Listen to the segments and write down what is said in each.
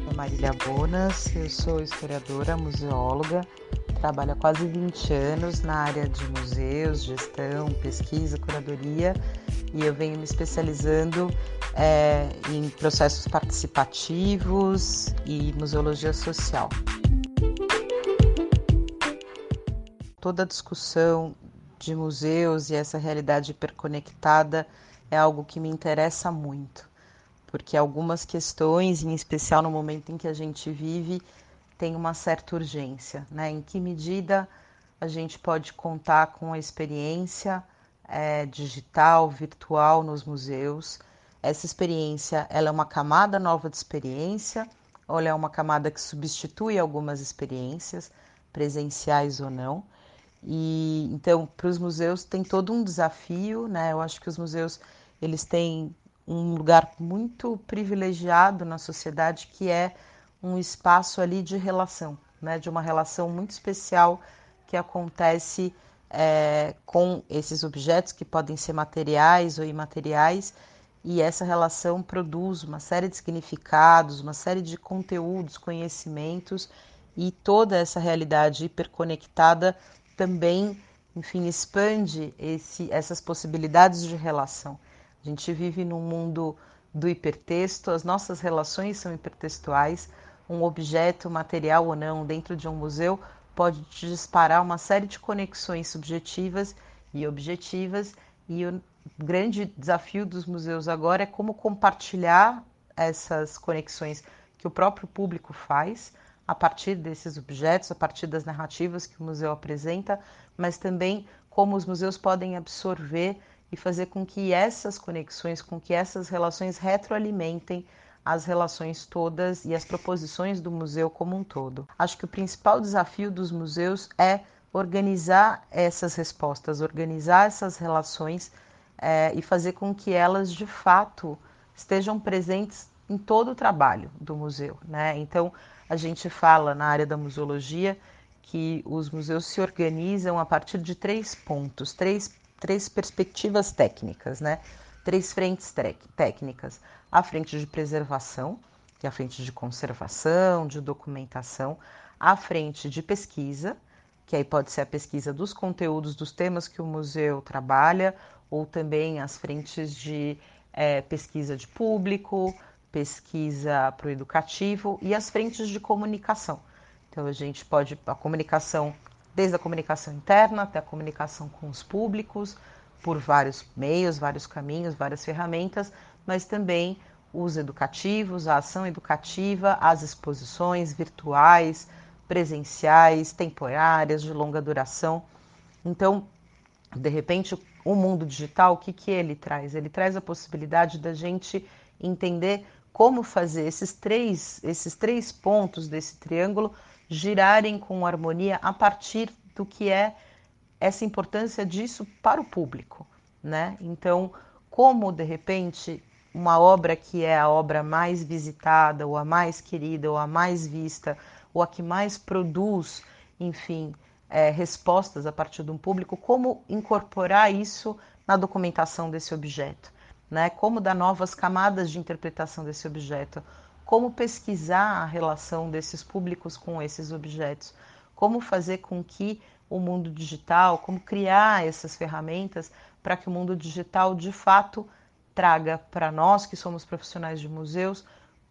nome é Marília Bonas, eu sou historiadora, museóloga, trabalho há quase 20 anos na área de museus, gestão, pesquisa, curadoria e eu venho me especializando é, em processos participativos e museologia social. Toda a discussão de museus e essa realidade hiperconectada é algo que me interessa muito porque algumas questões, em especial no momento em que a gente vive, tem uma certa urgência. Né? Em que medida a gente pode contar com a experiência é, digital, virtual nos museus? Essa experiência ela é uma camada nova de experiência ou é uma camada que substitui algumas experiências, presenciais ou não? E então, para os museus tem todo um desafio, né? Eu acho que os museus eles têm um lugar muito privilegiado na sociedade que é um espaço ali de relação, né, de uma relação muito especial que acontece é, com esses objetos que podem ser materiais ou imateriais. E essa relação produz uma série de significados, uma série de conteúdos, conhecimentos. E toda essa realidade hiperconectada também, enfim, expande esse, essas possibilidades de relação. A gente vive num mundo do hipertexto, as nossas relações são hipertextuais. Um objeto, material ou não, dentro de um museu, pode disparar uma série de conexões subjetivas e objetivas. E o grande desafio dos museus agora é como compartilhar essas conexões que o próprio público faz a partir desses objetos, a partir das narrativas que o museu apresenta, mas também como os museus podem absorver e fazer com que essas conexões, com que essas relações retroalimentem as relações todas e as proposições do museu como um todo. Acho que o principal desafio dos museus é organizar essas respostas, organizar essas relações é, e fazer com que elas de fato estejam presentes em todo o trabalho do museu. Né? Então, a gente fala na área da museologia que os museus se organizam a partir de três pontos, três três perspectivas técnicas, né? Três frentes técnicas: a frente de preservação, que é a frente de conservação, de documentação, a frente de pesquisa, que aí pode ser a pesquisa dos conteúdos dos temas que o museu trabalha, ou também as frentes de é, pesquisa de público, pesquisa para o educativo e as frentes de comunicação. Então a gente pode a comunicação desde a comunicação interna até a comunicação com os públicos, por vários meios, vários caminhos, várias ferramentas, mas também os educativos, a ação educativa, as exposições virtuais, presenciais, temporárias, de longa duração. Então, de repente, o mundo digital, o que, que ele traz? Ele traz a possibilidade da gente entender como fazer esses três, esses três pontos desse triângulo girarem com harmonia a partir do que é essa importância disso para o público, né? Então, como de repente uma obra que é a obra mais visitada, ou a mais querida, ou a mais vista, ou a que mais produz, enfim, é, respostas a partir de um público, como incorporar isso na documentação desse objeto, né? Como dar novas camadas de interpretação desse objeto, como pesquisar a relação desses públicos com esses objetos, como fazer com que o mundo digital, como criar essas ferramentas para que o mundo digital de fato traga para nós que somos profissionais de museus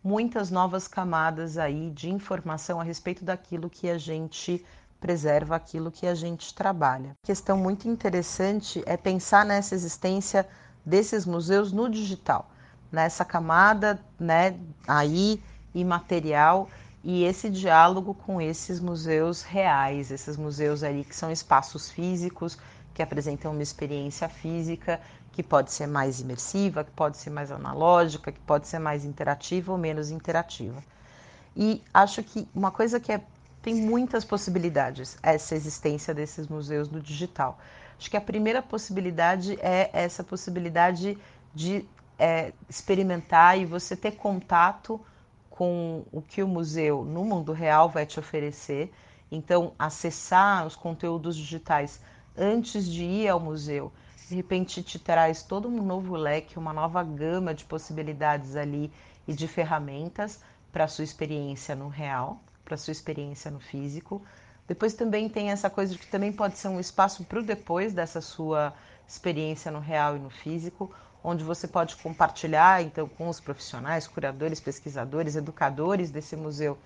muitas novas camadas aí de informação a respeito daquilo que a gente preserva, aquilo que a gente trabalha. Questão muito interessante é pensar nessa existência desses museus no digital nessa camada né, aí imaterial e esse diálogo com esses museus reais, esses museus ali que são espaços físicos, que apresentam uma experiência física que pode ser mais imersiva, que pode ser mais analógica, que pode ser mais interativa ou menos interativa. E acho que uma coisa que é, tem muitas possibilidades essa existência desses museus no digital. Acho que a primeira possibilidade é essa possibilidade de é, experimentar e você ter contato com o que o museu no mundo real vai te oferecer. Então, acessar os conteúdos digitais antes de ir ao museu, de repente te traz todo um novo leque, uma nova gama de possibilidades ali e de ferramentas para sua experiência no real, para sua experiência no físico. Depois também tem essa coisa de que também pode ser um espaço para o depois dessa sua experiência no real e no físico, onde você pode compartilhar então com os profissionais, curadores, pesquisadores, educadores desse museu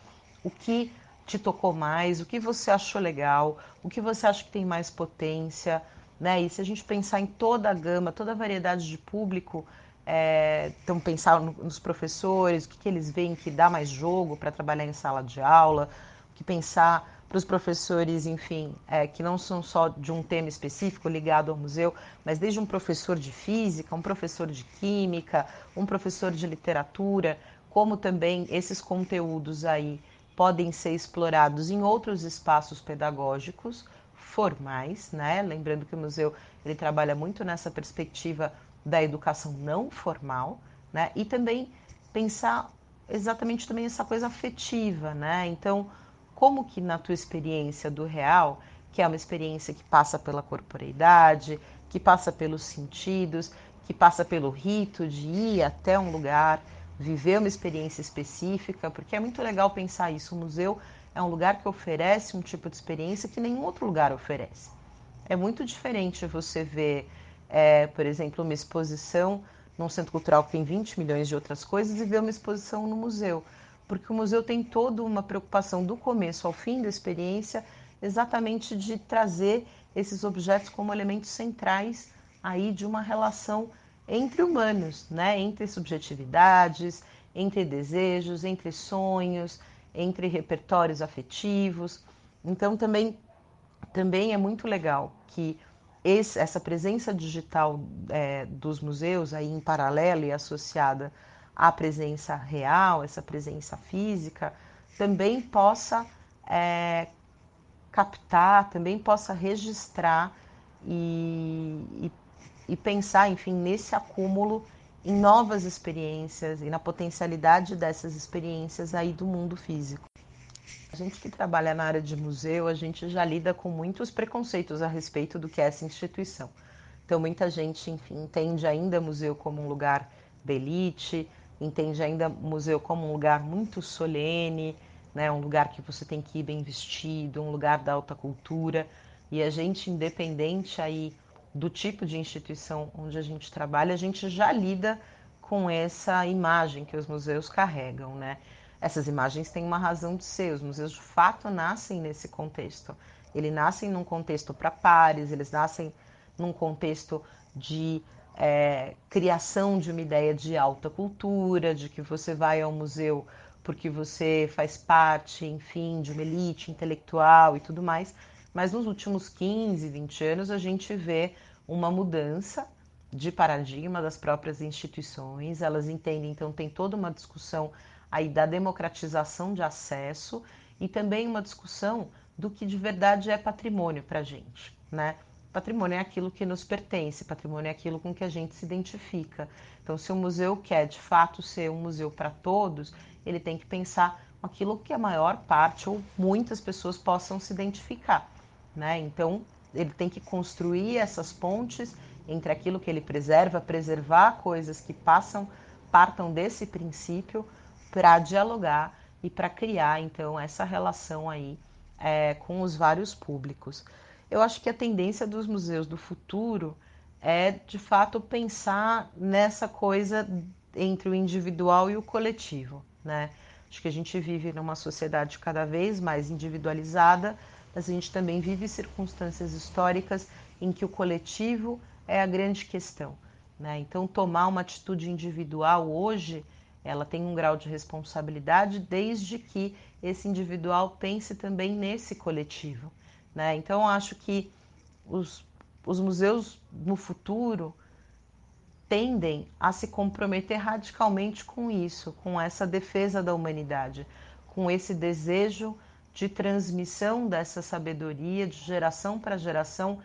o que te tocou mais, o que você achou legal, o que você acha que tem mais potência, né? E se a gente pensar em toda a gama, toda a variedade de público, é, então pensar nos professores, o que, que eles veem que dá mais jogo para trabalhar em sala de aula, o que pensar para os professores, enfim, é, que não são só de um tema específico ligado ao museu, mas desde um professor de física, um professor de química, um professor de literatura, como também esses conteúdos aí podem ser explorados em outros espaços pedagógicos formais, né? Lembrando que o museu ele trabalha muito nessa perspectiva da educação não formal, né? E também pensar exatamente também essa coisa afetiva, né? Então, como que na tua experiência do real, que é uma experiência que passa pela corporeidade, que passa pelos sentidos, que passa pelo rito de ir até um lugar, viver uma experiência específica, porque é muito legal pensar isso. O museu é um lugar que oferece um tipo de experiência que nenhum outro lugar oferece. É muito diferente você ver, é, por exemplo, uma exposição num centro cultural que tem 20 milhões de outras coisas e ver uma exposição no museu. Porque o museu tem toda uma preocupação do começo ao fim da experiência, exatamente de trazer esses objetos como elementos centrais aí de uma relação entre humanos, né? entre subjetividades, entre desejos, entre sonhos, entre repertórios afetivos. Então também, também é muito legal que esse, essa presença digital é, dos museus aí em paralelo e associada à presença real, essa presença física, também possa é, captar, também possa registrar e, e e pensar, enfim, nesse acúmulo em novas experiências e na potencialidade dessas experiências aí do mundo físico. A gente que trabalha na área de museu, a gente já lida com muitos preconceitos a respeito do que é essa instituição. Então, muita gente, enfim, entende ainda museu como um lugar da elite, entende ainda museu como um lugar muito solene, né, um lugar que você tem que ir bem vestido, um lugar da alta cultura. E a gente, independente aí do tipo de instituição onde a gente trabalha, a gente já lida com essa imagem que os museus carregam, né? Essas imagens têm uma razão de ser, os museus de fato nascem nesse contexto. Eles nascem num contexto para pares, eles nascem num contexto de é, criação de uma ideia de alta cultura, de que você vai ao museu porque você faz parte, enfim, de uma elite intelectual e tudo mais. Mas nos últimos 15, 20 anos a gente vê uma mudança de paradigma das próprias instituições. Elas entendem, então, tem toda uma discussão aí da democratização de acesso e também uma discussão do que de verdade é patrimônio para a gente, né? Patrimônio é aquilo que nos pertence, patrimônio é aquilo com que a gente se identifica. Então, se o museu quer de fato ser um museu para todos, ele tem que pensar aquilo que a maior parte ou muitas pessoas possam se identificar. Né? Então, ele tem que construir essas pontes entre aquilo que ele preserva, preservar coisas que passam, partam desse princípio para dialogar e para criar então essa relação aí é, com os vários públicos. Eu acho que a tendência dos museus do futuro é de fato pensar nessa coisa entre o individual e o coletivo, né? Acho que a gente vive numa sociedade cada vez mais individualizada mas a gente também vive circunstâncias históricas em que o coletivo é a grande questão. Né? Então, tomar uma atitude individual hoje, ela tem um grau de responsabilidade desde que esse individual pense também nesse coletivo. Né? Então, acho que os, os museus no futuro tendem a se comprometer radicalmente com isso, com essa defesa da humanidade, com esse desejo de transmissão dessa sabedoria de geração para geração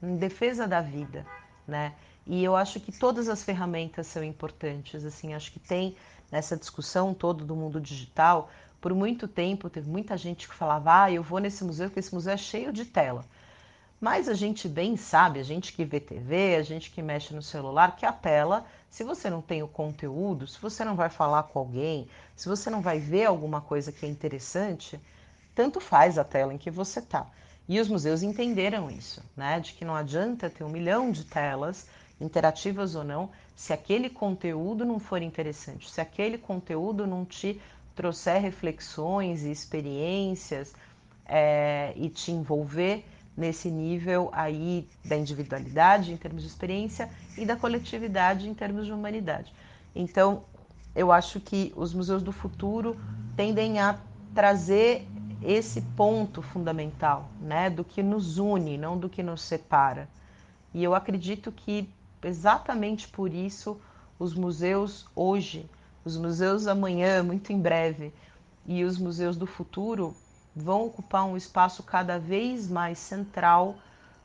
em defesa da vida, né? E eu acho que todas as ferramentas são importantes, assim, acho que tem nessa discussão toda do mundo digital, por muito tempo teve muita gente que falava: "Ah, eu vou nesse museu porque esse museu é cheio de tela". Mas a gente bem sabe, a gente que vê TV, a gente que mexe no celular, que a tela Se você não tem o conteúdo, se você não vai falar com alguém, se você não vai ver alguma coisa que é interessante, tanto faz a tela em que você está. E os museus entenderam isso, né? De que não adianta ter um milhão de telas, interativas ou não, se aquele conteúdo não for interessante, se aquele conteúdo não te trouxer reflexões e experiências é, e te envolver nesse nível aí da individualidade em termos de experiência e da coletividade em termos de humanidade. Então, eu acho que os museus do futuro tendem a trazer esse ponto fundamental, né, do que nos une, não do que nos separa. E eu acredito que exatamente por isso os museus hoje, os museus amanhã, muito em breve, e os museus do futuro vão ocupar um espaço cada vez mais central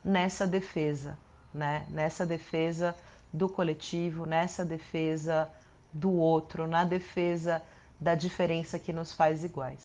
nessa defesa, né? nessa defesa do coletivo, nessa defesa do outro, na defesa da diferença que nos faz iguais.